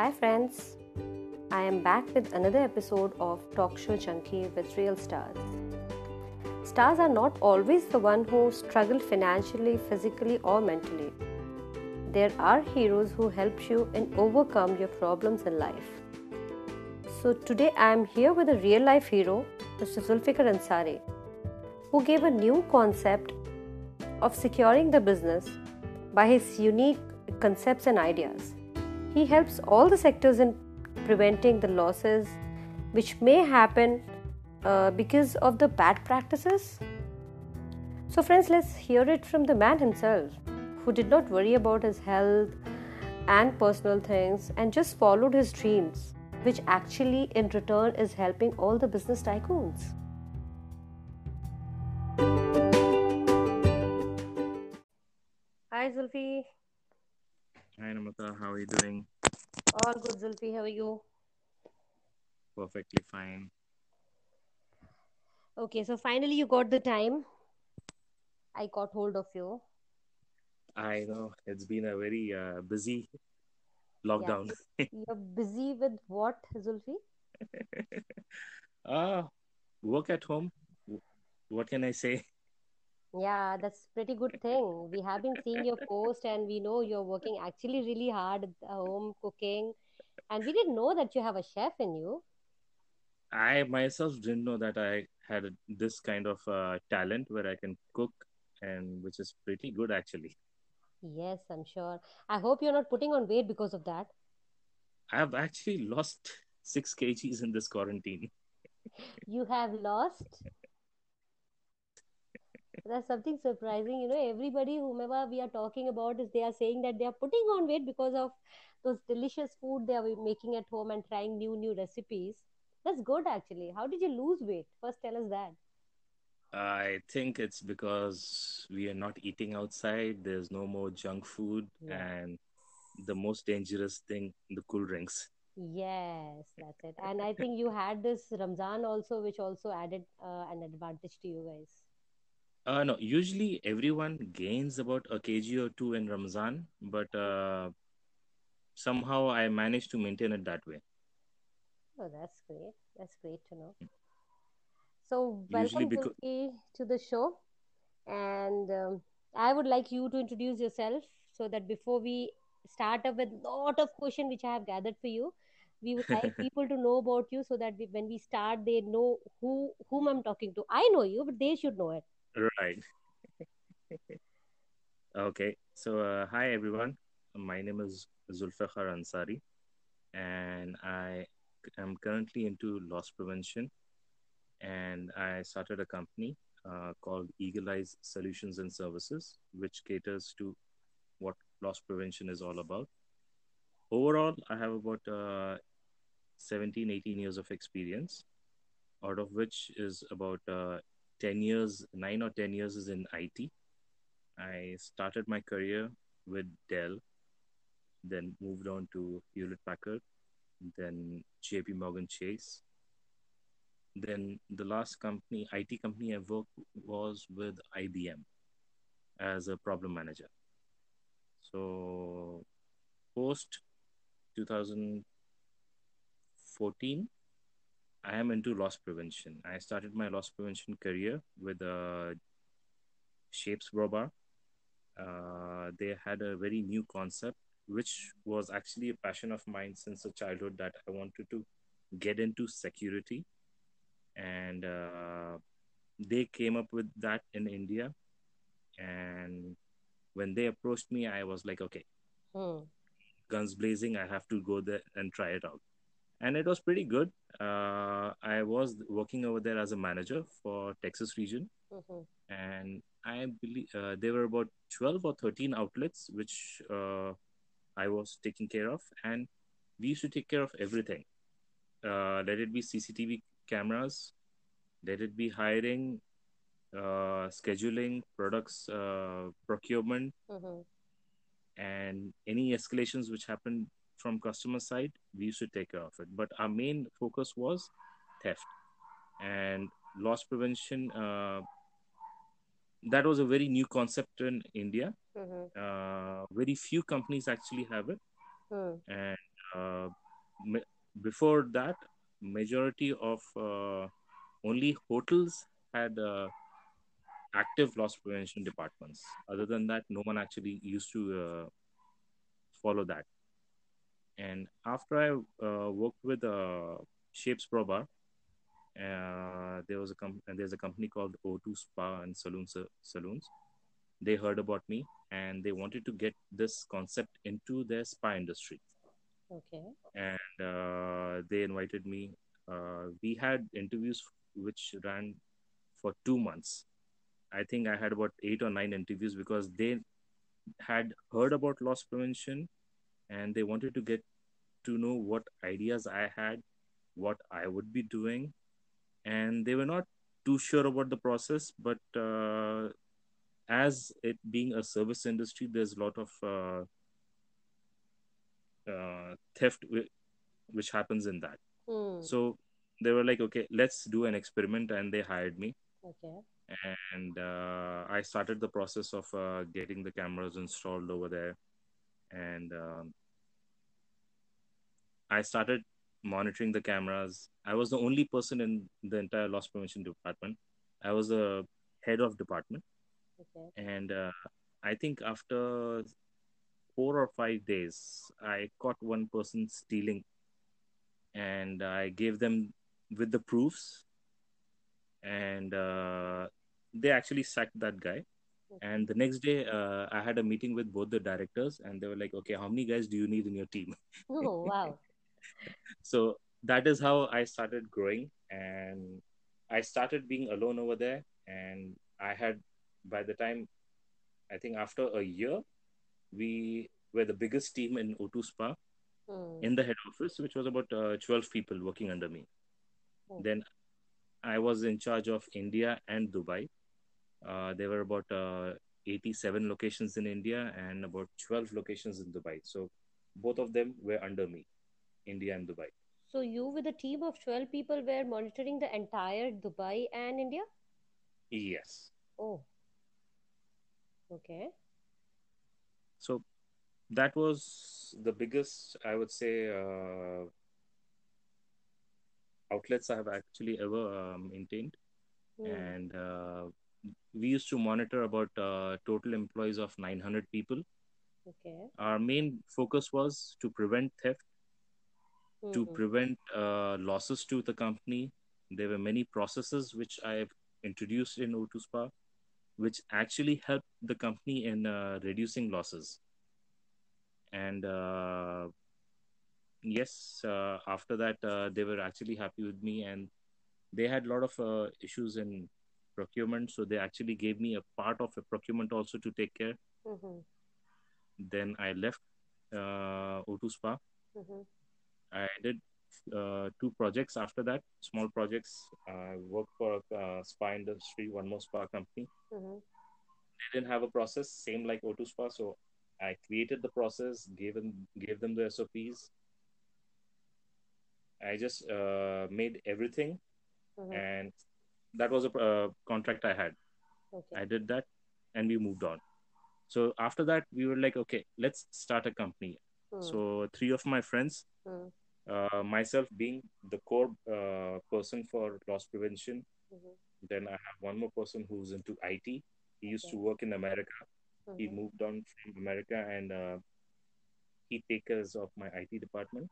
Hi, friends. I am back with another episode of Talk Show Junkie with Real Stars. Stars are not always the one who struggle financially, physically, or mentally. There are heroes who help you in overcome your problems in life. So today I am here with a real life hero, Mr. Zulfikar Ansari, who gave a new concept of securing the business by his unique concepts and ideas. He helps all the sectors in preventing the losses which may happen uh, because of the bad practices. So, friends, let's hear it from the man himself who did not worry about his health and personal things and just followed his dreams, which actually in return is helping all the business tycoons. Hi, Zulfi. Hi Namrata, how are you doing? All good, Zulfi. How are you? Perfectly fine. Okay, so finally you got the time. I got hold of you. I know it's been a very uh, busy lockdown. You're busy with what, Zulfi? Ah, work at home. What can I say? Yeah, that's pretty good thing. We have been seeing your post and we know you're working actually really hard at home cooking. And we didn't know that you have a chef in you. I myself didn't know that I had this kind of uh, talent where I can cook, and which is pretty good actually. Yes, I'm sure. I hope you're not putting on weight because of that. I've actually lost six kgs in this quarantine. You have lost. That's something surprising. You know, everybody, whomever we are talking about, is they are saying that they are putting on weight because of those delicious food they are making at home and trying new, new recipes. That's good, actually. How did you lose weight? First, tell us that. I think it's because we are not eating outside. There's no more junk food, Yeah. and the most dangerous thing, the cool drinks. Yes, that's it. And I think you had this Ramzan also, which also added uh, an advantage to you guys. Uh, no, usually everyone gains about a kg or two in Ramzan, but uh, somehow I managed to maintain it that way. Oh, that's great. That's great to know. So, welcome, because to the show. And um, I would like you to introduce yourself so that before we start up with lot of question which I have gathered for you, we would like people to know about you so that we, when we start, they know who whom I'm talking to. I know you, but they should know it. Right. Okay, so uh, hi everyone. My name is Zulfikar Ansari, and I am currently into loss prevention. And I started a company uh, called Eagle Eyes Solutions and Services, which caters to what loss prevention is all about. Overall, I have about uh, 17, 18 years of experience, out of which is about uh, 10 years, 9 or 10 years is in IT. I started my career with Dell, then moved on to Hewlett Packard, then JP Morgan Chase. Then the last company, IT company I worked was with IBM as a problem manager. So post 2014, I am into loss prevention. I started my loss prevention career with uh, Shapes Brow Bar. Uh, they had a very new concept, which was actually a passion of mine since a childhood that I wanted to get into security. And uh, they came up with that in India. And when they approached me, I was like, okay, Hmm. guns blazing, I have to go there and try it out. And it was pretty good. Uh, I was working over there as a manager for Texas region Mhm. and I believe uh, there were about 12 or 13 outlets which uh, I was taking care of, and we used to take care of everything. Uh, let it be CCTV cameras, let it be hiring, uh, scheduling, products uh, procurement, Mhm. and any escalations which happened from customer side, we used to take care of it. But our main focus was theft and loss prevention. Uh, that was a very new concept in India. Mhm. Uh, very few companies actually have it, Hmm. and uh, before that, majority of uh, only hotels had uh, active loss prevention departments. Other than that, no one actually used to uh, follow that. And after I uh, worked with uh, Shapes Brow Bar, uh, there was a com- there's a company called O2 Spa and Saloon Saloons. They heard about me and they wanted to get this concept into their spa industry. Okay. And uh, they invited me. Uh, we had interviews which ran for two months. I think I had about eight or nine interviews because they had heard about loss prevention and they wanted to get to know what ideas I had, what I would be doing. And they were not too sure about the process, but uh, as it being a service industry, there's a lot of uh, uh, theft which happens in that. Hmm. So they were like, okay, let's do an experiment, and they hired me. Okay. And uh, I started the process of uh, getting the cameras installed over there, and um, I started monitoring the cameras. I was the only person in the entire loss prevention department. I was the head of department, okay. and uh, I think after four or five days, I caught one person stealing, and I gave them with the proofs, and uh, they actually sacked that guy. And the next day, uh, I had a meeting with both the directors, and they were like, "Okay, how many guys do you need in your team?" Oh wow! so that is how I started growing, and I started being alone over there. And I had, by the time, I think after a year, we were the biggest team in O2 Spa hmm. in the head office, which was about uh, 12 people working under me. Hmm. Then I was in charge of India and Dubai. Uh, there were about uh, 87 locations in India and about 12 locations in Dubai. So both of them were under me, India and Dubai. So you, with a team of 12 people, were monitoring the entire Dubai and India? Yes. Oh. Okay. So that was the biggest, I would say, uh, outlets I have actually ever uh, maintained. Hmm. And uh, we used to monitor about uh, total employees of 900 people. Okay. Our main focus was to prevent theft, to Mhm. prevent uh, losses to the company. There were many processes which I've introduced in O2 Spa, which actually helped the company in uh, reducing losses. And uh, yes, uh, after that, uh, they were actually happy with me, and they had a lot of uh, issues in procurement, so they actually gave me a part of a procurement also to take care. Mhm. Then I left uh, O2 Spa. Mhm. I did uh, two projects after that, small projects. I worked for a uh, spa industry, one more spa company. Mhm. They didn't have a process, same like O2 Spa. So I created the process, gave them, gave them the SOPs. I just uh, made everything, Mhm. and that was a uh, contract I had. Okay. I did that, and we moved on. So after that, we were like, okay, let's start a company. Hmm. So three of my friends, Hmm. uh, myself being the core uh, person for loss prevention. Mhm. Then I have one more person who's into IT. He used to work in America. He Mhm. moved on from America and uh, he takes care of my IT department.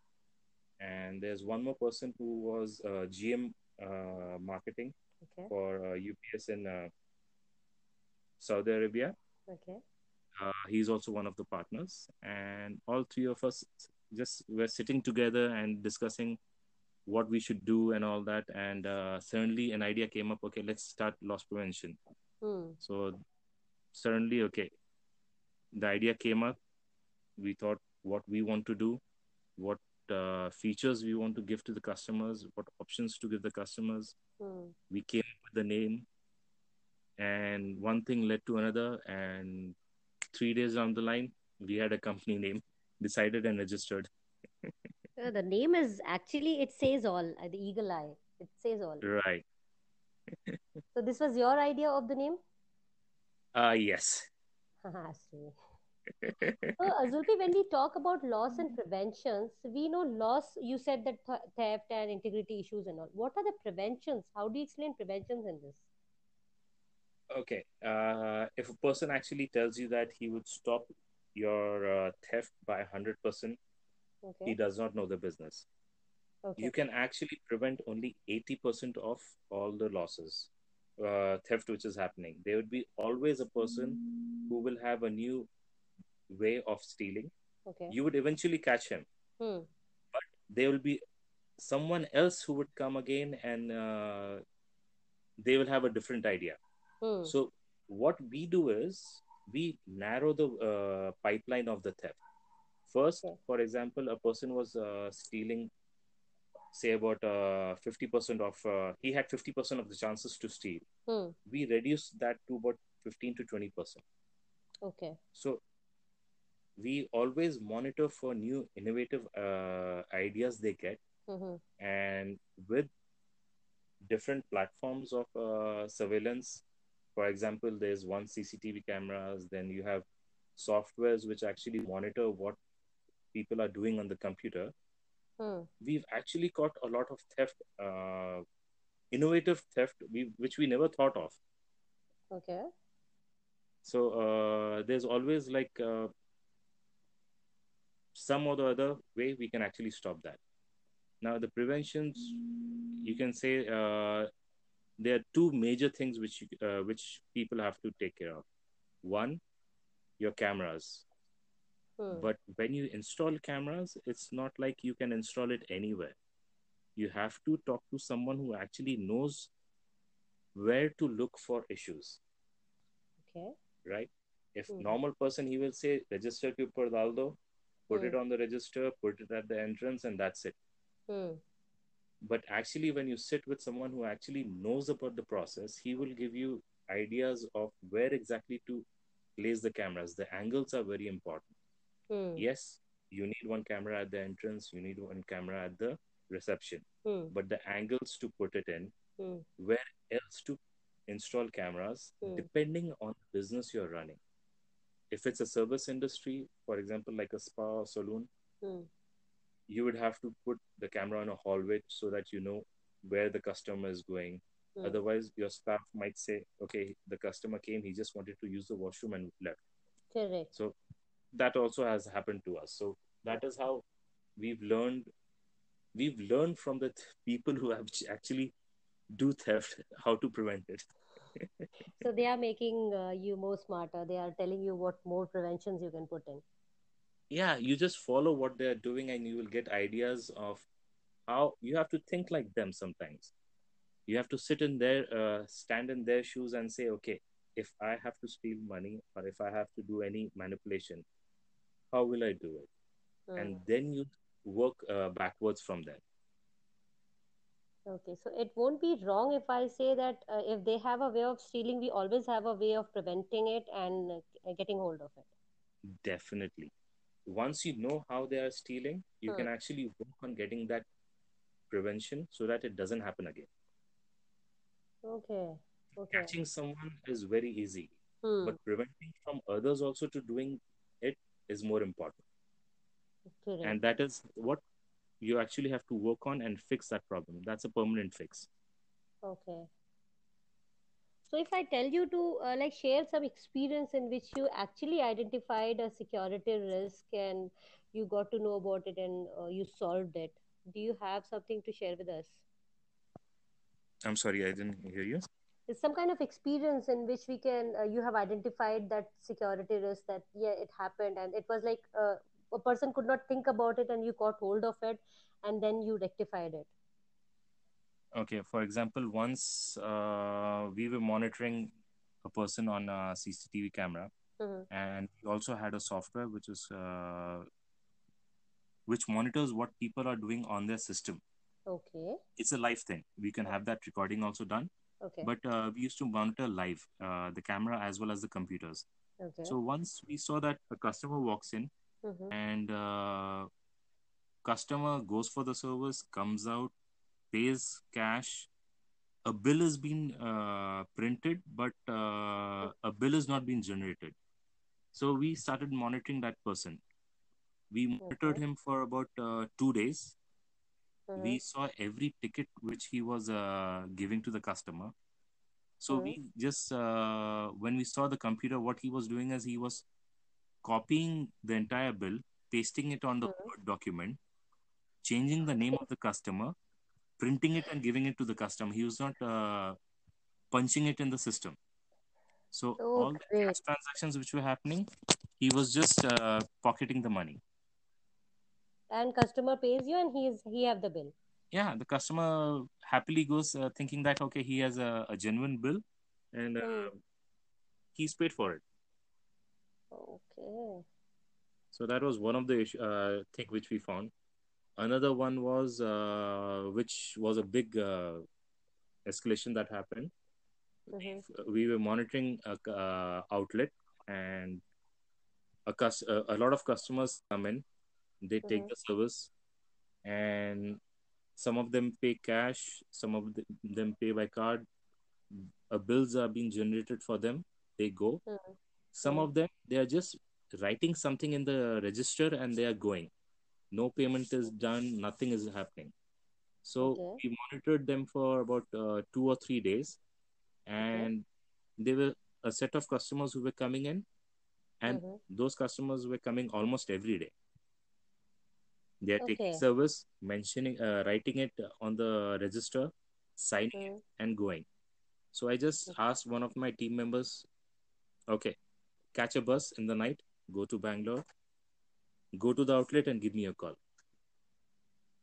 And there's one more person who was uh, GM uh, marketing Okay. for uh, UPS in uh, Saudi Arabia. Okay. Uh, he's also one of the partners, and all three of us just were sitting together and discussing what we should do and all that. And uh, suddenly, an idea came up. Okay, let's start loss prevention. Hmm. So suddenly, okay, the idea came up. We thought what we want to do, what uh, features we want to give to the customers, what options to give the customers. Hmm. We came up with the name, and one thing led to another. And three days down the line, we had a company name decided and registered. Uh, the name is actually it says all. Uh, the eagle eye. It says all. Right. So this was your idea of the name? Uh, yes. Haha, see. So, Azulfi, when we talk about loss and preventions, we know loss, you said that th- theft and integrity issues and all. What are the preventions? How do you explain preventions in this? okay. Uh, if a person actually tells you that he would stop your uh, theft by 100%, he does not know the business. Okay. You can actually prevent only 80% of all the losses, uh, theft which is happening. There would be always a person who will have a new way of stealing. Okay. You would eventually catch him. Hmm. There will be someone else who would come again and uh, they will have a different idea. Hmm. So, what we do is we narrow the uh, pipeline of the theft. First, Okay. for example, a person was uh, stealing, say, about uh, 50% of, uh, he had 50% of the chances to steal. Hmm. We reduce that to about 15 to 20%. Okay. So, we always monitor for new innovative uh, ideas they get Mm-hmm. and with different platforms of uh, surveillance for example there's one cctv cameras then you have softwares which actually monitor what people are doing on the computer Hmm. we've actually caught a lot of theft uh, innovative theft we, which we never thought of Okay. so uh, there's always like uh, some or the other way we can actually stop that. Now the preventions you can say uh, there are two major things which uh, which people have to take care of. One your cameras. Hmm. but when you install cameras it's not like you can install it anywhere. You have to talk to someone who actually knows where to look for issues. Okay. right? If Hmm. normal person he will say register to per daldo put Hmm. it on the register put it at the entrance and that's it Hmm. but actually when you sit with someone who actually knows about the process he will give you ideas of where exactly to place the cameras the angles are very important Hmm. yes you need one camera at the entrance you need one camera at the reception Hmm. but the angles to put it in Hmm. where else to install cameras Hmm. depending on the business you're running if it's a service industry for example like a spa or saloon Hmm. you would have to put the camera on a hallway so that you know where the customer is going Hmm. otherwise your staff might say okay the customer came he just wanted to use the washroom and left Correct. so that also has happened to us so that is how we've learned we've learned from the th- people who have actually do theft how to prevent it So they are making uh, you more smarter. They are telling you what more preventions you can put in. yeah you just follow what they're doing and you will get ideas of how you have to think like them sometimes you have to sit in their uh, stand in their shoes and say okay if i have to steal money or if i have to do any manipulation how will i do it Hmm. and then you work uh, backwards from there Okay, so it won't be wrong if I say that uh, if they have a way of stealing, we always have a way of preventing it and uh, getting hold of it. definitely once you know how they are stealing you can Hmm. actually work on getting that prevention so that it doesn't happen again Okay, okay. catching someone is very easy Hmm. but preventing from others also to doing it is more important and that is what you actually have to work on and fix that problem that's a permanent fix Okay. So if I tell you to uh, like share some experience in which you actually identified a security risk and you got to know about it and uh, you solved it, do you have something to share with us? i'm sorry i didn't hear you It's some kind of experience in which we can uh, you have identified that security risk that yeah it happened and it was like uh, a person could not think about it and you got hold of it and then you rectified it. okay for example once uh, we were monitoring a person on a cctv camera Mhm. and we also had a software which is uh, which monitors what people are doing on their system Okay. it's a live thing we can have that recording also done Okay. but uh, we used to monitor live uh, the camera as well as the computers okay. so once we saw that a customer walks in Mhm. and uh, customer goes for the service comes out pays cash a bill has been uh, printed but uh, a bill has not been generated So we started monitoring that person. We monitored Okay. him for about uh, two days. Mhm. We saw every ticket which he was uh, giving to the customer. So Mhm. we just uh, when we saw the computer, what he was doing is he was copying the entire bill, pasting it on the Mhm. Word document, changing the name of the customer, printing it and giving it to the customer. He was not uh, punching it in the system. So Oh, all the cash transactions which were happening, he was just uh, pocketing the money. And customer pays you, and he's he have the bill. Yeah, the customer happily goes uh, thinking that okay, he has a, a genuine bill, and uh, Hmm. he's paid for it. Okay. So that was one of the uh, thing which we found. Another one was uh, which was a big uh, escalation that happened. Mhm. We were monitoring a uh, outlet, and a, cus- a, a lot of customers come in. They take Mhm. the service, and some of them pay cash, some of them pay by card. Uh, bills are being generated for them. They go. Mhm. Some of them they are just writing something in the register and they are going. No payment is done. Nothing is happening. So Okay. we monitored them for about uh, two or three days, and they were a set of customers who were coming in, and Mhm. those customers were coming almost every day. They are taking service, mentioning, uh, writing it on the register, signing it, Mhm. and going. So I just asked one of my team members, okay, catch a bus in the night, go to Bangalore, go to the outlet and give me a call.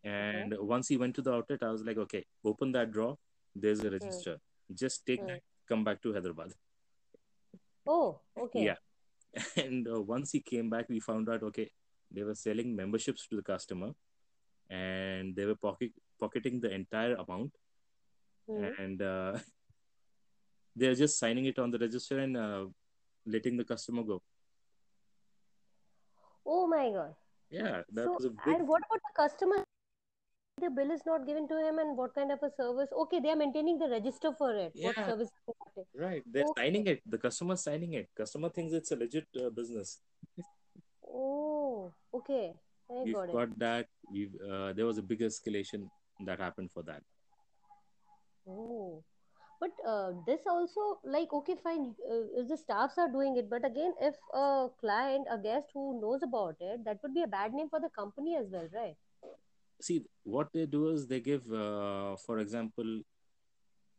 And once he went to the outlet, I was like, okay, open that drawer. There's a register. Just take Hmm. that, come back to Hyderabad. Oh, okay. Yeah. And uh, once he came back, we found out, okay, they were selling memberships to the customer and they were pocket, pocketing the entire amount. Hmm. And uh, they're just signing it on the register and uh, letting the customer go. Oh my God. Yeah, that So, was a big. and what about the customer? The bill is not given to him, and what kind of a service? Okay, they are maintaining the register for it. What Yeah. service? they. Right. They're Okay. signing it. The customer signing it. Customer thinks it's a legit uh, business. Oh, okay. I We've got it. got that. We've uh, there was a big escalation that happened for that. Oh, but uh, this also like okay, fine. Uh, the staffs are doing it, but again, if a client, a guest who knows about it, that would be a bad name for the company as well, right? See, what they do is they give, uh, for example,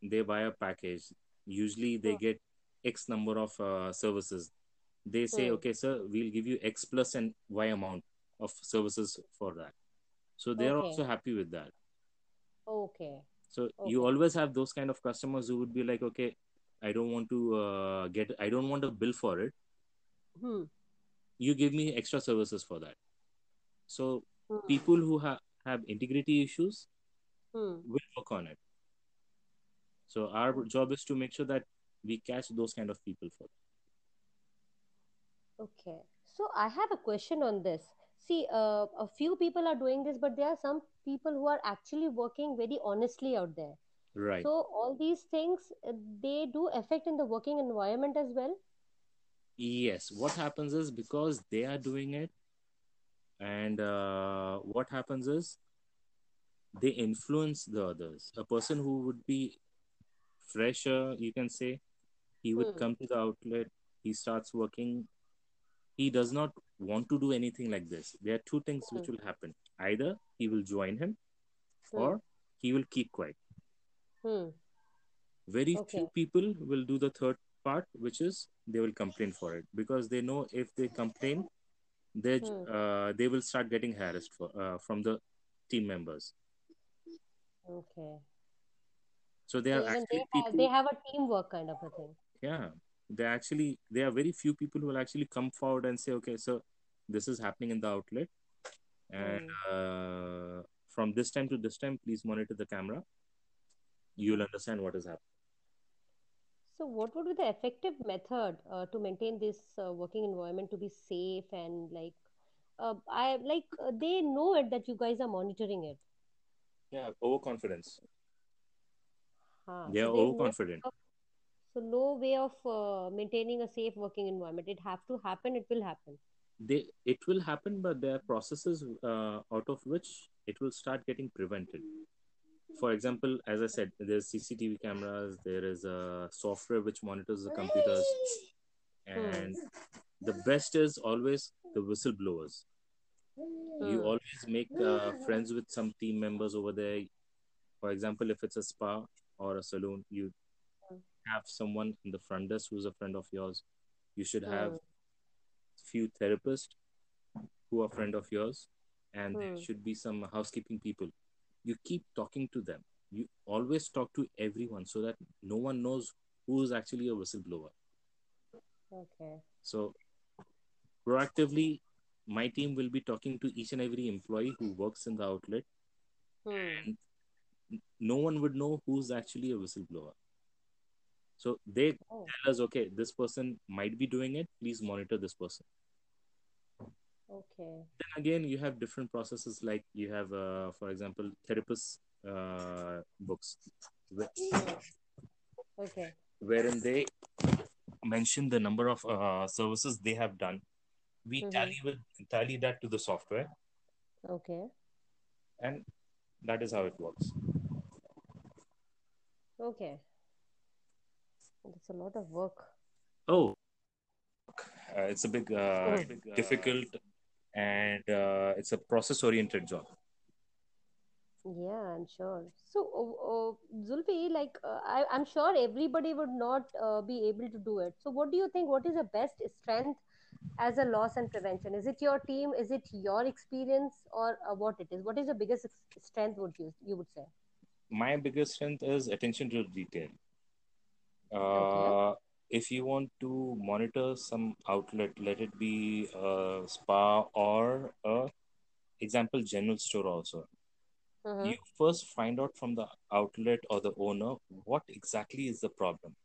they buy a package. Usually, they Hmm. get X number of uh, services. They say, Hmm. okay, sir, we'll give you X plus and Y amount of services for that. So they are Okay. also happy with that. Okay. So you always have those kind of customers who would be like, okay, I don't want to uh, get, I don't want a bill for it. Hmm. You give me extra services for that. So Hmm. people who ha- have integrity issues Hmm. will work on it. So our Hmm. job is to make sure that we catch those kind of people for. Okay. So I have a question on this. See, uh, a few people are doing this, but there are some people who are actually working very honestly out there. Right. So all these things, uh, they do affect in the working environment as well. yes. What happens is because they are doing it, and uh, what happens is they influence the others. A person who would be fresher, you can say, he would Hmm. come to the outlet. He starts working. He does not want to do anything like this. There are two things which Hmm. will happen. Either he will join him, Hmm. or he will keep quiet. Hmm. very Okay. few people will do the third part which is they will complain for it because they know if they complain they uh, they will start getting harassed for, uh, from the team members Okay. so they are actually they have, people they have a teamwork kind of a thing. yeah they actually there are very few people who will actually come forward and say okay so this is happening in the outlet. And uh, from this time to this time please monitor the camera. You'll understand what is happening. So what would be the effective method uh, to maintain this uh, working environment to be safe and like uh, I like uh, they know it that you guys are monitoring it. yeah overconfidence. Huh. they So are they overconfident so no way of uh, maintaining a safe working environment. It have to happen. It will happen. They it will happen, but there are processes uh, out of which it will start getting prevented. For example, as I said, there's CCTV cameras. There is a software which monitors the computers, and the best is always the whistleblowers. You Hmm. always make uh, friends with some team members over there. For example, if it's a spa or a saloon, you. Have someone in the front desk who's a friend of yours. You should have Hmm. few therapists who are friend of yours, and there Hmm. should be some housekeeping people. You keep talking to them. You always talk to everyone so that no one knows who is actually a whistleblower. Okay. So proactively, my team will be talking to each and every employee who works in the outlet. and No one would know who's actually a whistleblower. So they Oh. tell us, okay, this person might be doing it. Please monitor this person. Okay. Then again, you have different processes like you have, uh, for example, therapist uh, books, Okay. wherein they mention the number of uh, services they have done. We Mhm. tally with tally that to the software, Okay. and that is how it works. Okay. That's a lot of work. Oh, uh, it's a big, uh, big, uh, difficult, and uh, it's a process-oriented job. Yeah, I'm sure. So, uh, uh, Zulfi, like, uh, I, I'm sure everybody would not uh, be able to do it. So, what do you think? What is the best strength as a loss and prevention? Is it your team? Is it your experience, or uh, what it is? What is the biggest strength? Would you you would say? My biggest strength is attention to detail. Okay. Uh, if you want to monitor some outlet, let it be a spa or a example general store also. Mm-hmm. You first find out from the outlet or the owner what exactly is the problem.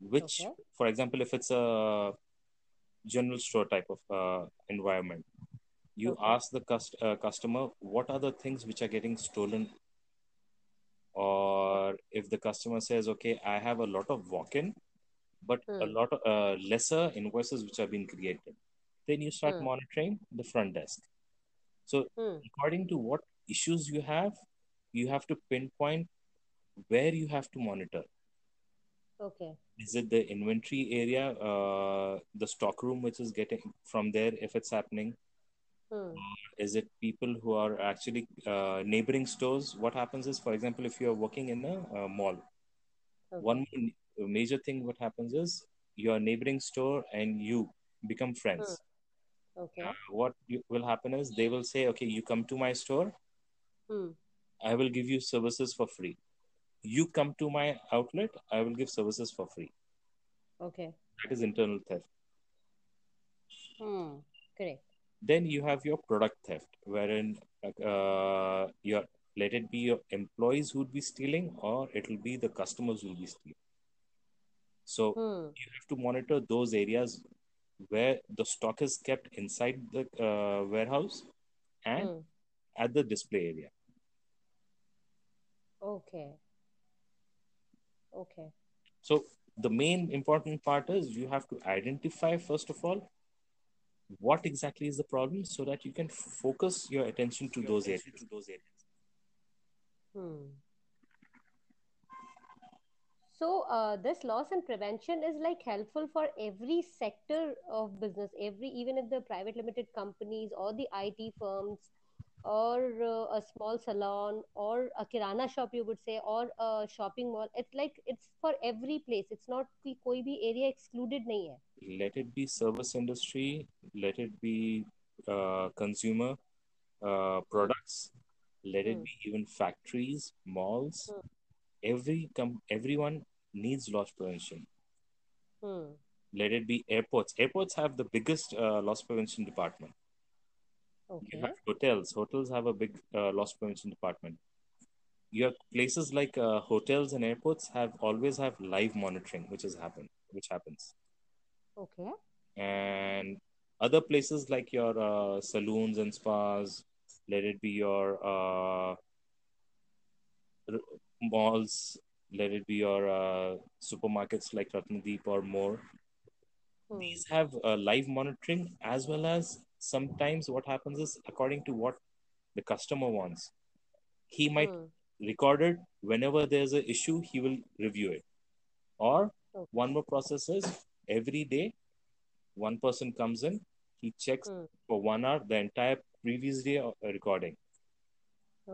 Which, Okay. for example, if it's a general store type of uh, environment, you Okay. ask the cust- uh, customer what are the things which are getting stolen if the customer says okay i have a lot of walk-in but a Hmm. lot of uh, lesser invoices which have been created then you start Hmm. monitoring the front desk so Hmm. according to what issues you have you have to pinpoint where you have to monitor Okay. is it the inventory area uh, the stock room which is getting from there if it's happening Hmm. is it people who are actually uh, neighboring stores what happens is for example if you're working in a, uh mall one Okay. ma- major thing what happens is your neighboring store and you become friends Okay. Uh, what you, will happen is they will say okay you come to my store Hmm. i will give you services for free you come to my outlet i will give services for free Okay. that is internal theft Hmm. Correct. Then you have your product theft wherein uh, your let it be your employees who would be stealing or it will be the customers who will be stealing so Hmm. you have to monitor those areas where the stock is kept inside the uh, warehouse and Hmm. at the display area Okay. Okay. so the main important part is you have to identify first of all what exactly is the problem so that you can focus your attention to those areas. Hmm. So, uh, this loss and prevention is like helpful for every sector of business, every even if the private limited companies or the IT firms or uh, a small salon or a kirana shop you would say or a shopping mall it's like it's for every place it's not koi bhi area excluded nahi hai let it be service industry let it be uh, consumer uh, products let it Hmm. be even factories malls. Hmm. every com- everyone needs loss prevention. Hmm. let it be airports. Airports have the biggest uh, loss prevention department. You have hotels. Hotels have a big uh, loss prevention department. Your places like uh, hotels and airports have always have live monitoring which has happened which happens Okay. and other places like your uh, saloons and spas let it be your uh, malls let it be your uh, supermarkets like Ratnadeep or more. Hmm. These have uh, live monitoring as well as sometimes what happens is according to what the customer wants. He might Hmm. record it whenever there's an issue, he will review it. Or one more process is every day, one person comes in, he checks Hmm. for one hour the entire previous day of uh, recording.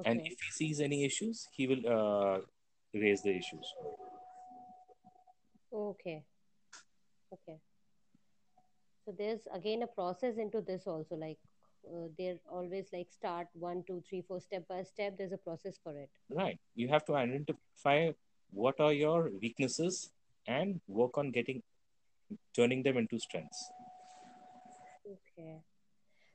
And if he sees any issues, he will uh, raise the issues. Okay. Okay. So there's again a process into this also. Like uh, they're always like start one, two, three, four, step by step. There's a process for it. Right. You have to identify what are your weaknesses and work on getting turning them into strengths. Okay.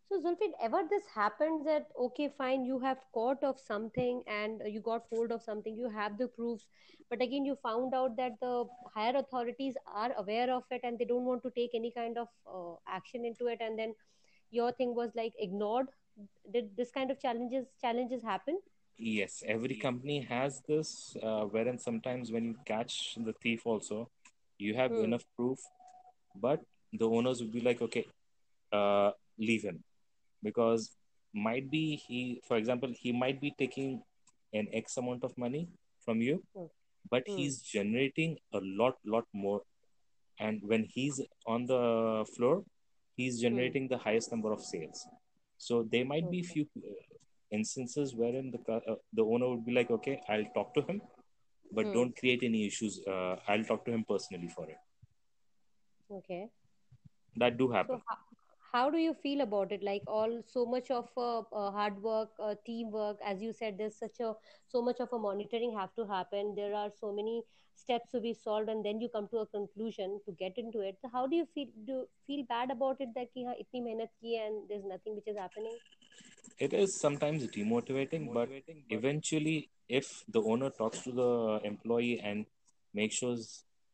So Zulfi, ever this happened that okay, fine, you have caught of something and you got hold of something, you have the proofs, but again you found out that the higher authorities are aware of it and they don't want to take any kind of uh, action into it, and then your thing was like ignored. Did this kind of challenges challenges happen? Yes, every company has this, uh, wherein sometimes when you catch the thief, also you have Hmm. enough proof, but the owners would be like, okay, uh, leave him because might be he, for example, he might be taking an X amount of money from you, Hmm. but Hmm. he's generating a lot, lot more. And when he's on the floor, he's generating the highest number of sales. So there might be Okay. few uh, instances wherein the uh, the owner would be like, okay, I'll talk to him, but Hmm. don't create any issues. Uh, I'll talk to him personally for it. Okay. That do happen. So how, how do you feel about it? Like all so much of uh, uh, hard work, uh, teamwork, as you said, there's such a so much of a monitoring have to happen. There are so many steps to be solved, and then you come to a conclusion to get into it. So how do you feel? Do feel bad about it that ki ha, itni mehnat ki and there's nothing which is happening? it is sometimes demotivating, but, but eventually, if the owner talks to the employee and makes sure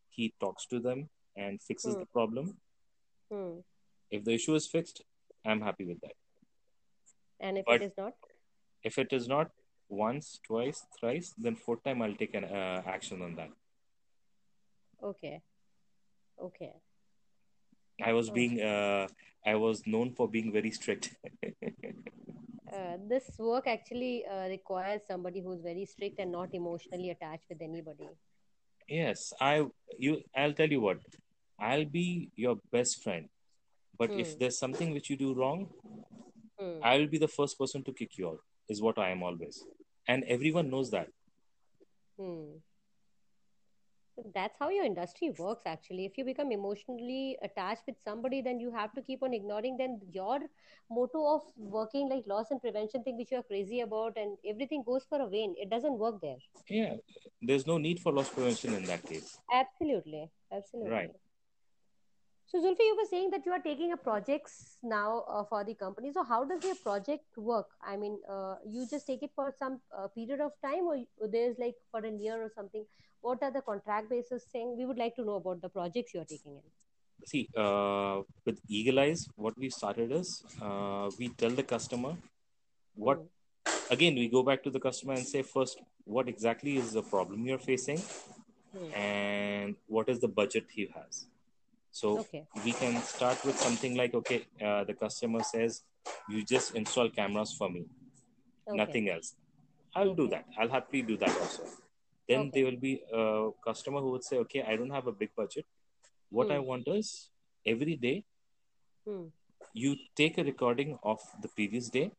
he talks to them and fixes Hmm. the problem, Hmm. if the issue is fixed, I'm happy with that. And if But it is not, if it is not once, twice, thrice, then fourth time I'll take an uh, action on that. okay, okay. I was Oh. being, uh, I was known for being very strict. Uh, this work actually uh, requires somebody who's very strict and not emotionally attached with anybody. yes, I, you, I'll tell you what, I'll be your best friend. But if Hmm. there's something which you do wrong, Hmm. I'll be the first person to kick you out, is what I am always. And everyone knows that. Hmm. That's how your industry works, actually. If you become emotionally attached with somebody, then you have to keep on ignoring. Then your motto of working like loss and prevention thing, which you are crazy about, and everything goes for a vain. It doesn't work there. Yeah, there's no need for loss prevention in that case. Absolutely, absolutely. Right. So, Zulfi, you were saying that you are taking a projects now uh, for the company. So, how does your project work? I mean, uh, you just take it for some uh, period of time, or you- there's like for a year or something. What are the contract basis thing? We would like to know about the projects you are taking in. See, uh, with Eagle Eyes, what we started is uh, we tell the customer what, Hmm. again, we go back to the customer and say first, what exactly is the problem you're facing Hmm. and what is the budget he has. So Okay. we can start with something like, okay, uh, the customer says, you just install cameras for me, Okay. nothing else. I'll do that. I'll happily do that also. Then Okay. there will be a customer who would say, okay, I don't have a big budget. What I Hmm. want is every day Hmm. you take a recording of the previous day,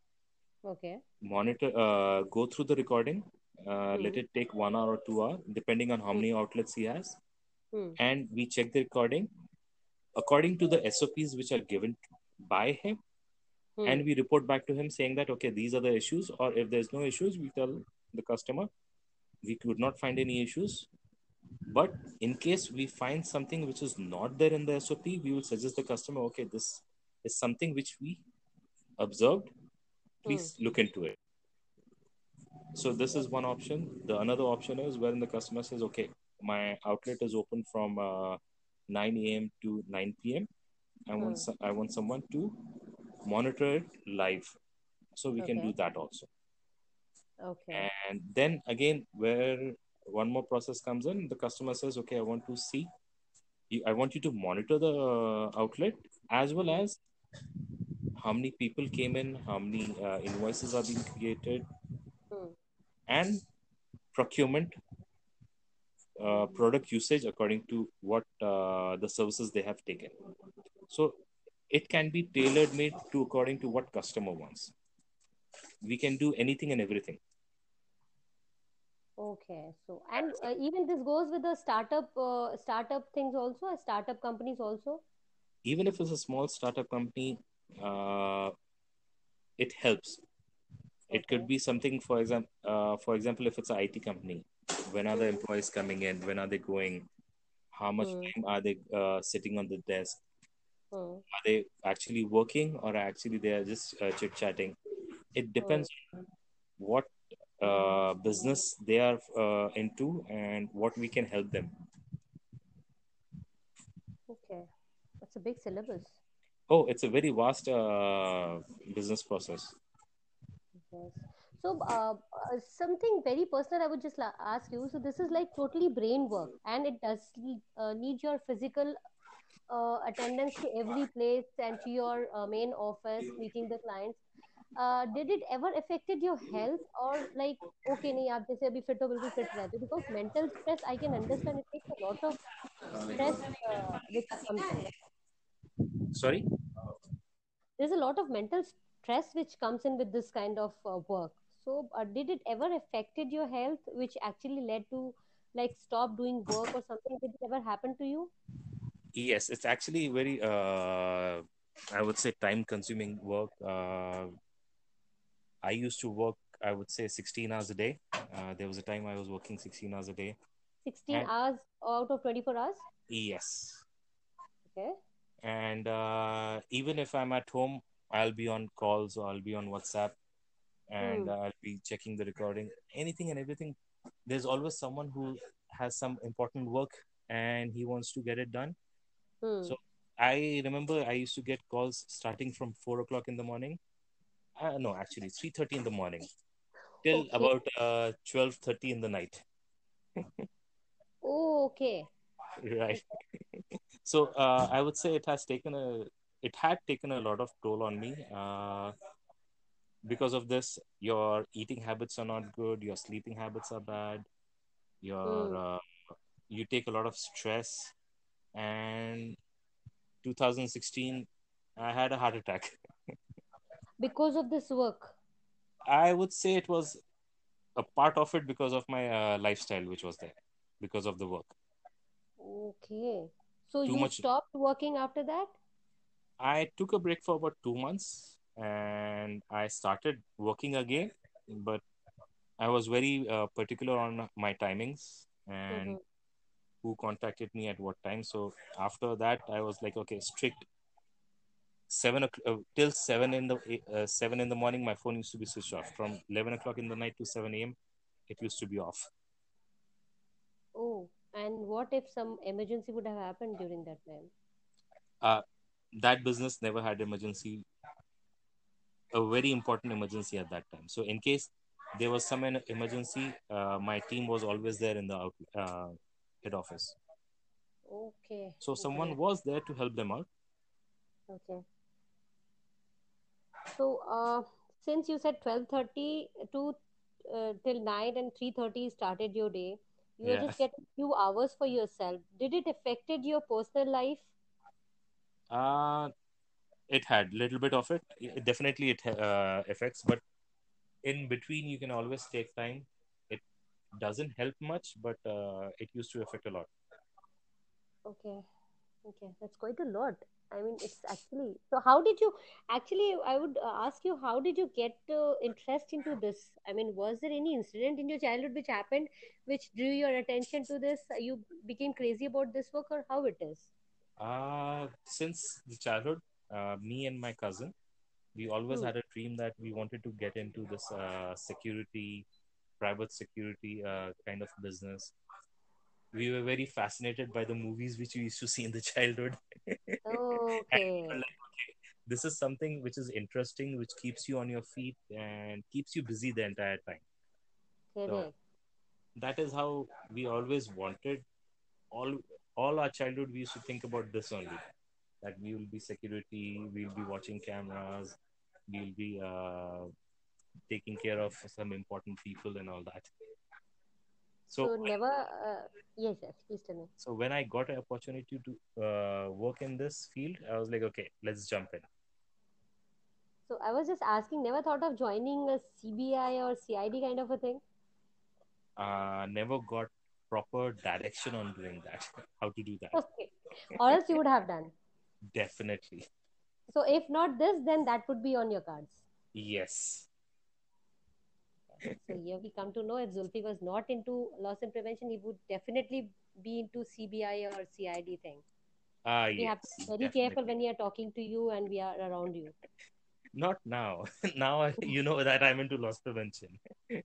Okay. monitor, uh, go through the recording, uh, let Hmm. it take one hour or two hour, depending on how Hmm. many outlets he has, Hmm. and we check the recording according to the SOPs which are given by him, Hmm. and we report back to him saying that okay, these are the issues, or if there's no issues, we tell the customer we could not find any issues. But in case we find something which is not there in the SOP, we will suggest the customer, okay, this is something which we observed. Please look into it. So this is one option. The another option is wherein the customer says, okay, my outlet is open from uh, 9 a.m. to 9 p.m. I want Hmm. I want someone to monitor it live. So we can do that also. Okay. And then again, where one more process comes in. The customer says, "Okay, I want to see. I want you to monitor the outlet as well as how many people came in, how many uh, invoices are being created, Hmm. and procurement uh, product usage according to what uh, the services they have taken. So it can be tailored made to according to what customer wants. We can do anything and everything. Okay, so and uh, even this goes with the startup uh, startup things also, startup companies also. Even if it's a small startup company, uh, it helps. It could be something, for example, uh, for example, if it's an IT company, when are the employees coming in? When are they going? How much Hmm. time are they uh, sitting on the desk? Hmm. Are they actually working or actually they are just uh, chit chatting? It Hmm. depends on what uh, business they are uh, into and what we can help them. Okay, that's a big syllabus. Oh, it's a very vast uh, business process. Yes. So, uh, uh, something very personal I would just la- ask you. So, this is like totally brain work, and it does uh, need your physical uh, attendance to every place and to your uh, main office, meeting the clients. did it ever affected your health or like okay nahi aap jaise abhi fit ho bilkul fit rehte because mental stress i can understand it takes a lot of stress which comes sorry there's a lot of mental stress which comes in with this kind of work so uh, did it ever affected your health which actually led to like stop doing work or something did it ever happen to you Yes, it's actually very, uh, I would say, time consuming work. Uh, I used to work, I would say, 16 hours a day. Uh, there was a time I was working 16 hours a day. 16 And hours out of 24 hours yes. okay And uh, even if I'm at home, I'll be on calls or I'll be on WhatsApp and hmm. I'll be checking the recording, anything and everything. There's always someone who has some important work and he wants to get it done. Hmm. So I remember I used to get calls starting from four o'clock in the morning. Uh, no, actually, three thirty in the morning till okay about uh, twelve thirty in the night. oh okay right. So uh, I would say it has taken a it had taken a lot of toll on me. Uh, because of this, your eating habits are not good. Your sleeping habits are bad. Your hmm. uh, you take a lot of stress. And 2016, I had a heart attack. because of this work I would say it was a part of it because of my uh, lifestyle, which was there because of the work. okay so Too you much. stopped working after that I took a break for about two months and I started working again, but I was very uh, particular on my timings and mm-hmm. who contacted me at what time. So after that, I was like, okay, strict seven o'clock uh, till seven in the uh, seven in the morning. My phone used to be switched off. From eleven o'clock in the night to seven a.m., it used to be off. oh and what if some emergency would have happened during that time Uh, that business never had emergency a very important emergency at that time. So in case there was some emergency, uh, my team was always there in the out, uh, head office. okay So someone was there to help them out. okay So, uh, since you said 12:30 to uh, till 9 and 3:30 started your day, you were Yeah. just getting a few hours for yourself. Did it affected your personal life? Uh, it had a little bit of it. it definitely, it uh, affects, but in between, you can always take time. It doesn't help much, but uh, it used to affect a lot. Okay, okay, that's quite a lot. I mean, it's actually. So, how did you actually? I would uh, ask you, how did you get uh, interest into this? I mean, was there any incident in your childhood which happened, which drew your attention to this? You became crazy about this work, or how it is? Uh, since the childhood, uh, me and my cousin, we always Hmm. had a dream that we wanted to get into this uh, security, private security uh, kind of business. We were very fascinated by the movies which we used to see in the childhood. were Okay. like, okay, this is something which is interesting, which keeps you on your feet and keeps you busy the entire time. So that is how we always wanted. All all our childhood, we used to think about this only. That we will be security, we'll be watching cameras, we'll be uh, taking care of some important people and all that. So, So, never. Uh, yes, yes. Please tell me. so when I got an opportunity to uh, work in this field, I was like, okay, let's jump in. So I was just asking. Never thought of joining a CBI or CID kind of a thing. Uh, never got proper direction on doing that, how to do that. Okay. Or else you would have done. Definitely, So if not this, then that would be on your cards. yes. So here we come to know if Zulfi was not into loss and prevention, he would definitely be into CBI or CID thing. Ah, We have to yes, be very careful when we are talking to you and we are around you. Not now. now I- you know that I'm into loss prevention.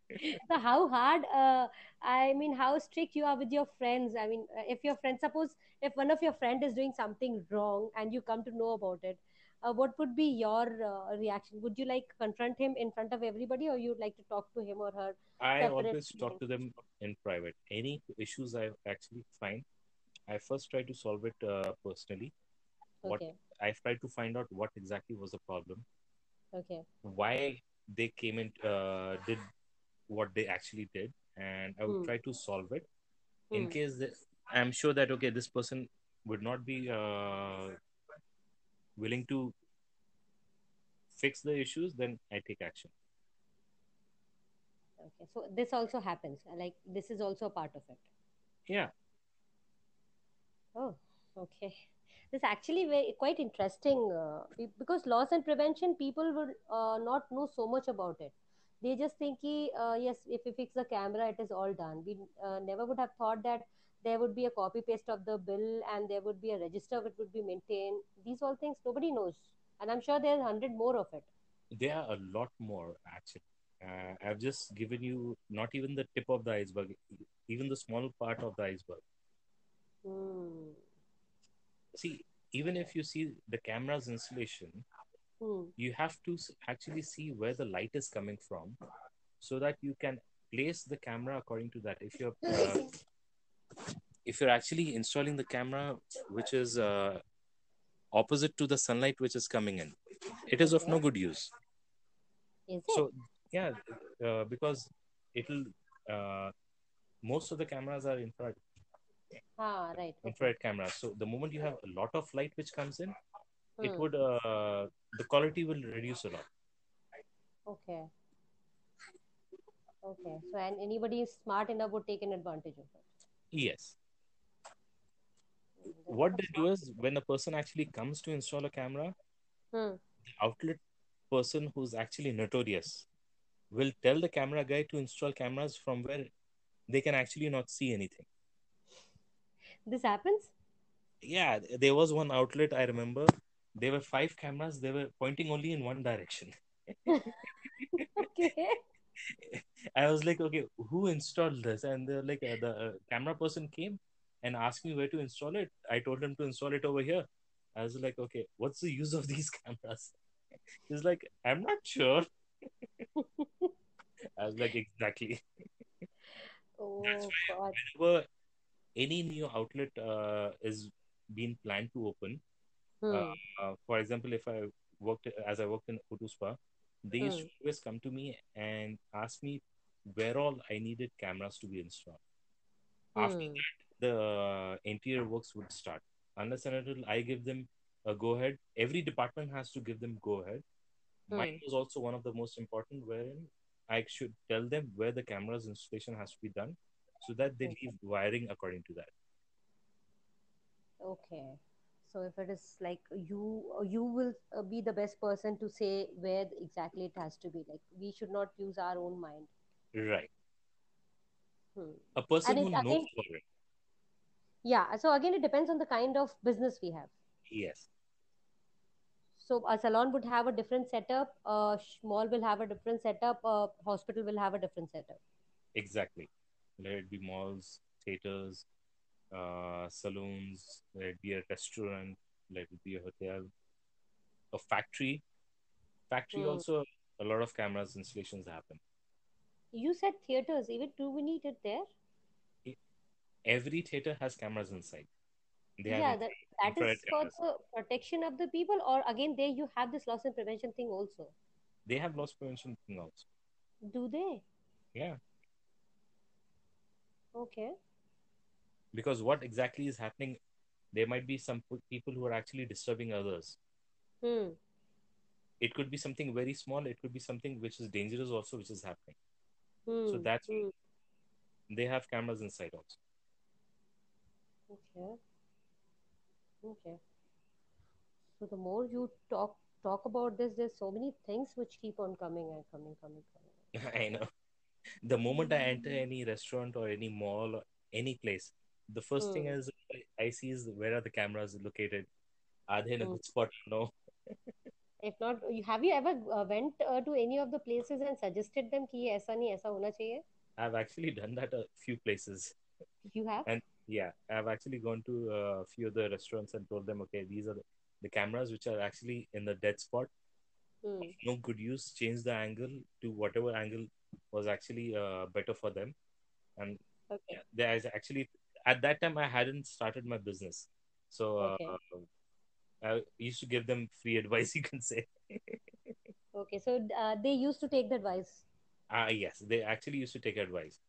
So how hard? Uh, I mean, how strict you are with your friends? I mean, uh, if your friend, suppose if one of your friend is doing something wrong and you come to know about it, uh, what would be your uh, reaction? Would you like confront him in front of everybody, or you'd like to talk to him or her I separately? always talk to them in private. Any issues I actually find, I first try to solve it uh, personally. What Okay, I try to find out what exactly was the problem, okay, why they came in, uh, did what they actually did, and I would Hmm. try to solve it. In Hmm. case that, I'm sure that okay, this person would not be uh, willing to fix the issues, then I take action. okay. So this also happens. Like this is also a part of it. Yeah, Oh, okay. This actually very quite interesting uh, because loss and prevention people would uh, not know so much about it. They just think, uh, yes, if we fix the camera, it is all done. We uh, never would have thought that there would be a copy paste of the bill and there would be a register which would be maintained. These all things nobody knows, and I'm sure there's a hundred more of it. there are a lot more actually. Uh, I've just given you not even the tip of the iceberg, even the small part of the iceberg. Hmm. See, even if you see the camera's installation, Hmm. you have to actually see where the light is coming from so that you can place the camera according to that. If you're uh, if you're actually installing the camera which is uh, opposite to the sunlight which is coming in, it is of no good use. So yeah, uh, because it'll uh, most of the cameras are infrared ah, right. Okay. infrared cameras. So the moment you have a lot of light which comes in, it Hmm. would uh, the quality will reduce a lot. Okay. Okay. So, and anybody is smart enough would take an advantage of it. Yes. What they do is when a person actually comes to install a camera, Hmm. the outlet person who's actually notorious will tell the camera guy to install cameras from where they can actually not see anything. This happens? Yeah, there was one outlet I remember. There were five cameras. They were pointing only in one direction. Okay. I was like, okay, who installed this? And they're like, uh, the uh, camera person came and asked me where to install it. I told him to install it over here. I was like, okay, what's the use of these cameras? He's like, I'm not sure. I was like, exactly. Oh That's God. Whenever any new outlet uh, is being planned to open, Hmm. uh, for example, if I worked as I worked in Photo Spa, they used Hmm. to always come to me and ask me where all I needed cameras to be installed. After Hmm. that, the interior works would start. Unless and until I give them a go ahead, every department has to give them go ahead. Mine Hmm. was also one of the most important, wherein I should tell them where the camera's installation has to be done, so that they Okay. leave wiring according to that. Okay. So if it is like you, you will uh, be the best person to say where exactly it has to be. Like we should not use our own mind. Right. Hmm. A person And who knows again, for it. yeah. So again, it depends on the kind of business we have. Yes. So a salon would have a different setup. A mall will have a different setup. A hospital will have a different setup. Exactly. Let it be malls, theaters, uh, saloons, let it be a restaurant, let it be a hotel, a factory. Factory Hmm. also, a lot of cameras installations happen. You said theaters. Even do we need it there? every theater has cameras inside. They yeah, that, that is for the protection of the people, or again, there you have this loss and prevention thing also. They have loss prevention thing also. Do they? Yeah. Okay. Because what exactly is happening? There might be some people who are actually disturbing others. Hmm. It could be something very small. It could be something which is dangerous also, which is happening. Hmm. So that's hmm. they have cameras inside also. Okay. Okay. So the more you talk talk about this, there's so many things which keep on coming and coming, coming, coming. I know the moment I enter any restaurant or any mall or any place, the first mm. thing hmm. is I see is where are the cameras located? Are they in a mm. good spot? No. if not, have you ever uh, went uh, to any of the places and suggested them ki aisa nahi aisa hona chahiye? I've actually done that a few places. You have? And yeah, I've actually gone to a few of the restaurants and told them, okay, these are the, the cameras which are actually in the dead spot. Mm. No good use. Change the angle to whatever angle was actually uh, better for them. And okay. there is actually at that time I hadn't started my business, so uh. I used to give them free advice. You can say. okay, so uh, they used to take the advice. Ah, uh, yes, they actually used to take advice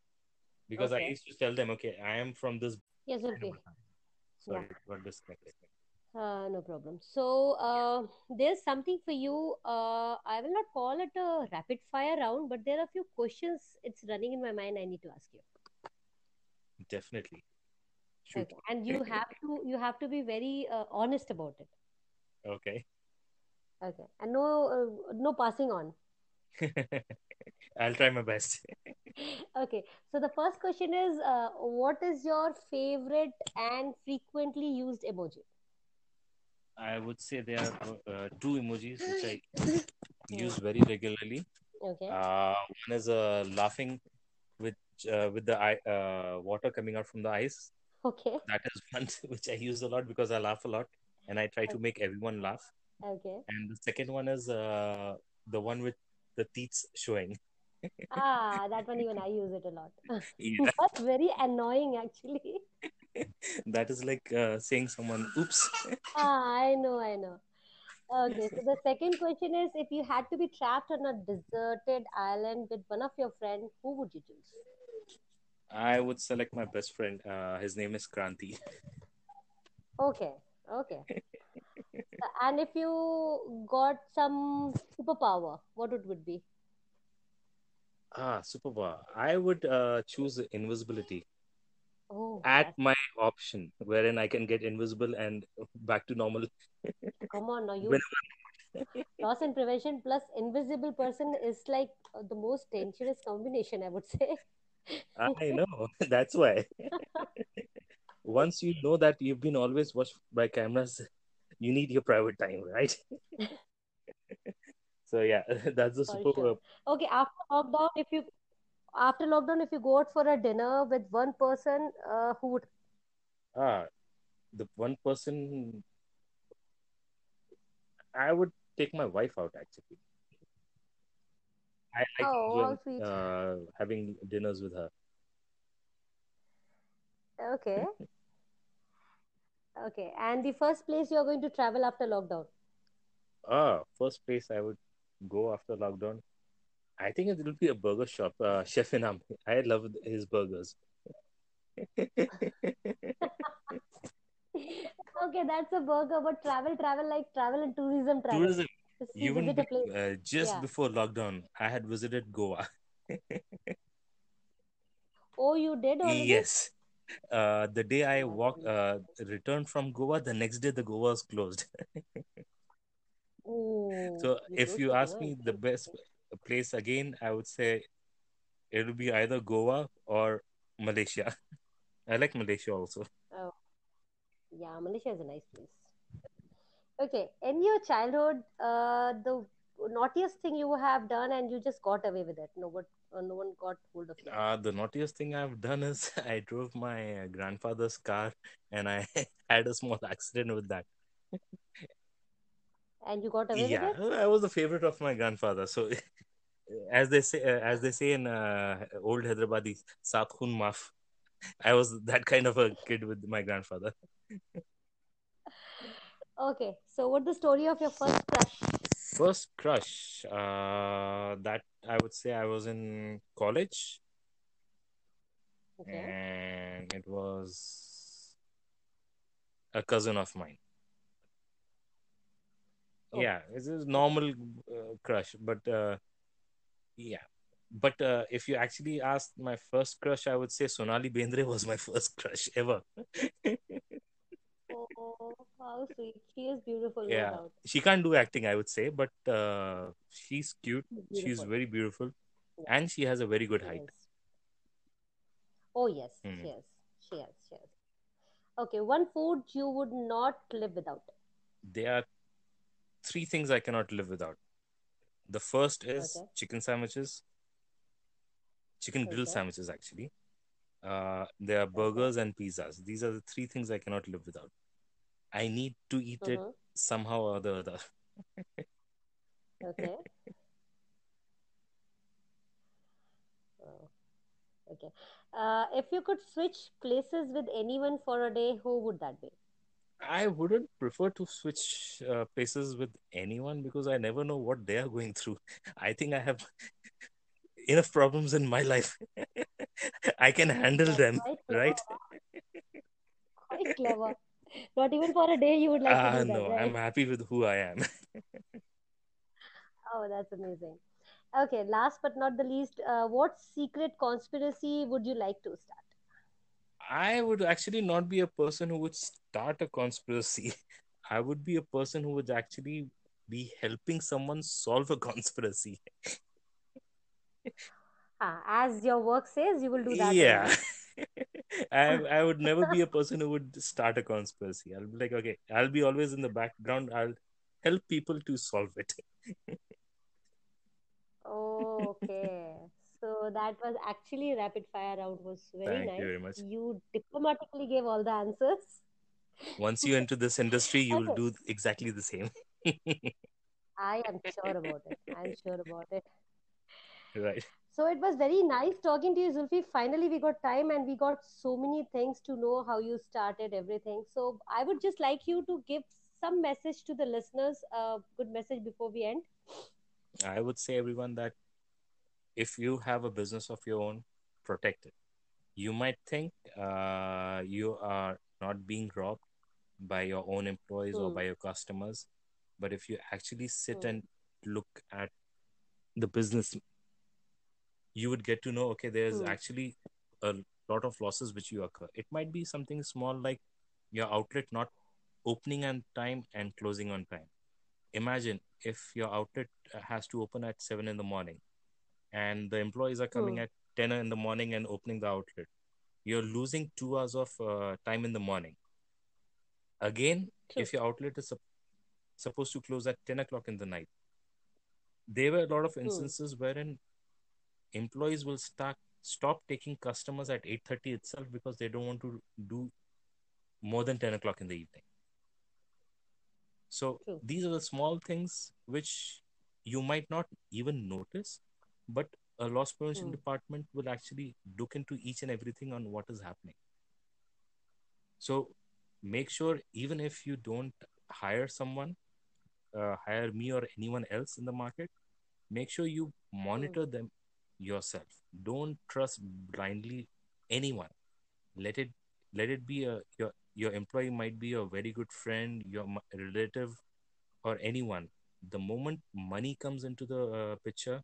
because okay. I used to tell them, okay, I am from this. Yes, okay. Sorry, yeah. got disconnected. Uh, no problem. So uh, there's something for you. Uh, I will not call it a rapid fire round, but there are a few questions. It's running in my mind. I need to ask you. Definitely. Shoot. Okay. And you have to you have to be very uh, honest about it. Okay. Okay. And no uh, no passing on. I'll try my best. okay. So the first question is, uh, what is your favorite and frequently used emoji? I would say there are uh, two emojis which I use very regularly. Okay. Uh, one is uh, laughing with uh, with the eye, uh, water coming out from the eyes. Okay. That is one which I use a lot because I laugh a lot and I try okay. to make everyone laugh. Okay. And the second one is uh, the one with the teeth showing. ah, that one even I use it a lot. Yeah. That's very annoying actually. that is like uh, saying someone oops. Ah i know i know. Okay so the second question is if you had to be trapped on a deserted island with one of your friends who would you choose? I would select my best friend uh, his name is kranti. Okay okay. And if you got some superpower what would it would be? Ah superpower. I would uh, choose invisibility Oh, at my option, wherein I can get invisible and back to normal. Come on now, you loss and prevention plus invisible person is like uh, the most dangerous combination, I would say. I know. That's why. Once you know that you've been always watched by cameras, you need your private time, right? so yeah, that's the super. Sure. Okay, after lockdown, if you after lockdown, if you go out for a dinner with one person, uh, who would? Ah, the one person I would take my wife out actually. I like oh, enjoying, uh, having dinners with her. Okay. okay. And the first place you're going to travel after lockdown? Ah, first place I would go after lockdown. I think it will be a burger shop, uh, Chef Inam. I love his burgers. okay, that's a burger, but travel, travel like travel and tourism travel. Tourism. Even uh, just yeah. before lockdown, I had visited Goa. oh, you did already? Yes. Uh, the day I walked, uh, returned from Goa, the next day the Goa was closed. oh, so if you ask me the best place again, I would say it would be either Goa or Malaysia. I like Malaysia also. Oh, yeah, Malaysia is a nice place. Okay, in your childhood, uh, the naughtiest thing you have done and you just got away with it. No one, uh, no one got hold of you. Uh, the naughtiest thing I've done is I drove my grandfather's car and I had a small accident with that. And you got away yeah, with it? I was the favorite of my grandfather. So as they say, uh, as they say in uh, old Hyderabadi, Sat Khun Maaf. I was that kind of a kid with my grandfather. okay, so what's the story of your first crush? First crush, uh, that I would say I was in college, Okay. and it was a cousin of mine. Oh. Yeah, it's a normal uh, crush, but uh, yeah. But uh, if you actually ask my first crush, I would say Sonali Bendre was my first crush ever. Oh, how sweet. She is beautiful, yeah, doubt. she can't do acting, I would say, but uh, she's cute. She's Beautiful. very beautiful, Yeah. and she has a very good height. Yes. Oh, yes, she is. She is. She is. Okay, one food you would not live without. There are three things I cannot live without. The first is Okay. chicken sandwiches, chicken grilled Okay. sandwiches, actually. Uh, there are burgers and pizzas. These are the three things I cannot live without. I need to eat it Mhm. somehow or the other. Okay. Oh, okay. Uh, if you could switch places with anyone for a day, who would that be? I wouldn't prefer to switch uh, places with anyone because I never know what they are going through. I think I have enough problems in my life. I can handle That's them, right? Quite clever. Not even for a day you would like to Ah, do that, no, right? I'm happy with who I am. Oh, that's amazing. Okay, last but not the least, uh, what secret conspiracy would you like to start? I would actually not be a person who would start a conspiracy. I would be a person who would actually be helping someone solve a conspiracy. Ah, as your work says, you will do that Yeah. I I would never be a person who would start a conspiracy. I'll be like, okay, I'll be always in the background. I'll help people to solve it. Oh, okay. So that was actually rapid fire round was very Thank you nice. very much. You diplomatically gave all the answers. Once you enter this industry, you will do exactly the same. I am sure about it. I'm sure about it. Right. So it was very nice talking to you, Zulfi. Finally, we got time and we got so many things to know how you started everything. So I would just like you to give some message to the listeners, a good message before we end. I would say everyone that if you have a business of your own, protect it. You might think uh, you are not being robbed by your own employees or Hmm. by your customers, but if you actually sit Hmm. and look at the business, you would get to know okay, there's Hmm. actually a lot of losses which you occur. It might be something small like your outlet not opening on time and closing on time. Imagine if your outlet has to open at 7 in the morning and the employees are coming Hmm. at 10 in the morning and opening the outlet. You're losing two hours of uh, time in the morning. Again, if your outlet is sup- supposed to close at 10 o'clock in the night, there were a lot of instances wherein employees will start stop taking customers at 8.30 itself because they don't want to do more than 10 o'clock in the evening so True. these are the small things which you might not even notice but a loss prevention Hmm. department will actually look into each and everything on what is happening so make sure even if you don't hire someone uh, hire me or anyone else in the market make sure you monitor them yourself. Don't trust blindly anyone. Let it let it be a your your employee might be a very good friend your relative or anyone. The moment money comes into the uh, picture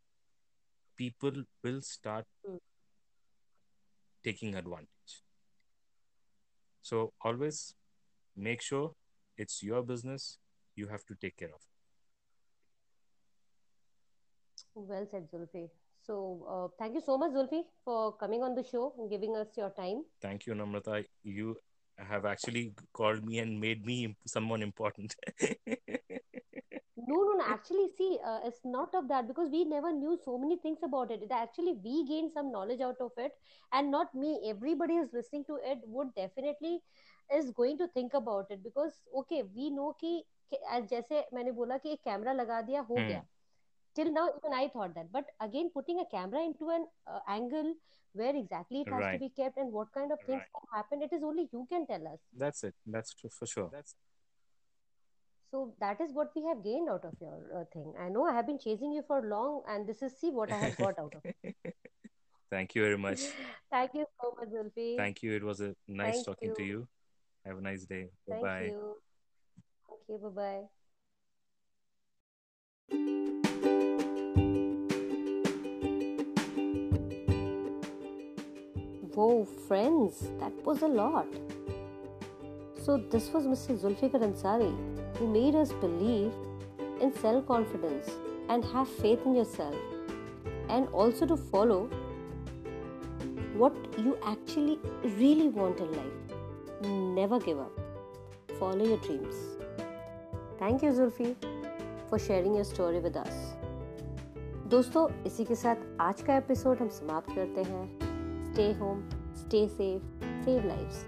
people will start Hmm. taking advantage. So always make sure it's your business you have to take care of Well said, Zulfi. So uh, thank you so much, Zulfi, for coming on the show and giving us your time. thank you namrata you have actually called me and made me someone important No, no, no. Actually, see, uh, it's not of that because we never knew so many things about it. It actually we gained some knowledge out of it, and not me. Everybody who's listening to it would definitely is going to think about it because okay, we know कि कि- as जैसे मैंने बोला कि एक camera लगा दिया हो Hmm. गया till now even i thought that but again putting a camera into an uh, angle where exactly it has Right. to be kept and what kind of things Right. can happen it is only you can tell us That's it. That's true for sure. That's so that is what we have gained out of your uh, thing i know i have been chasing you for long and this is see what i have got out of it Thank you very much. thank you so much zulfi Thank you. It was a nice Thank talking to you. you. Have a nice day. Bye thank bye. you thank you bye bye Whoa, friends, that was a lot. So, this was Mr. Zulfikar Ansari who made us believe in self confidence and have faith in yourself, and also to follow what you actually really want in life. Never give up. Follow your dreams. Thank you, Zulfi, for sharing your story with us. दोस्तों इसी के साथ आज का episode हम समाप्त करते हैं stay home stay safe save lives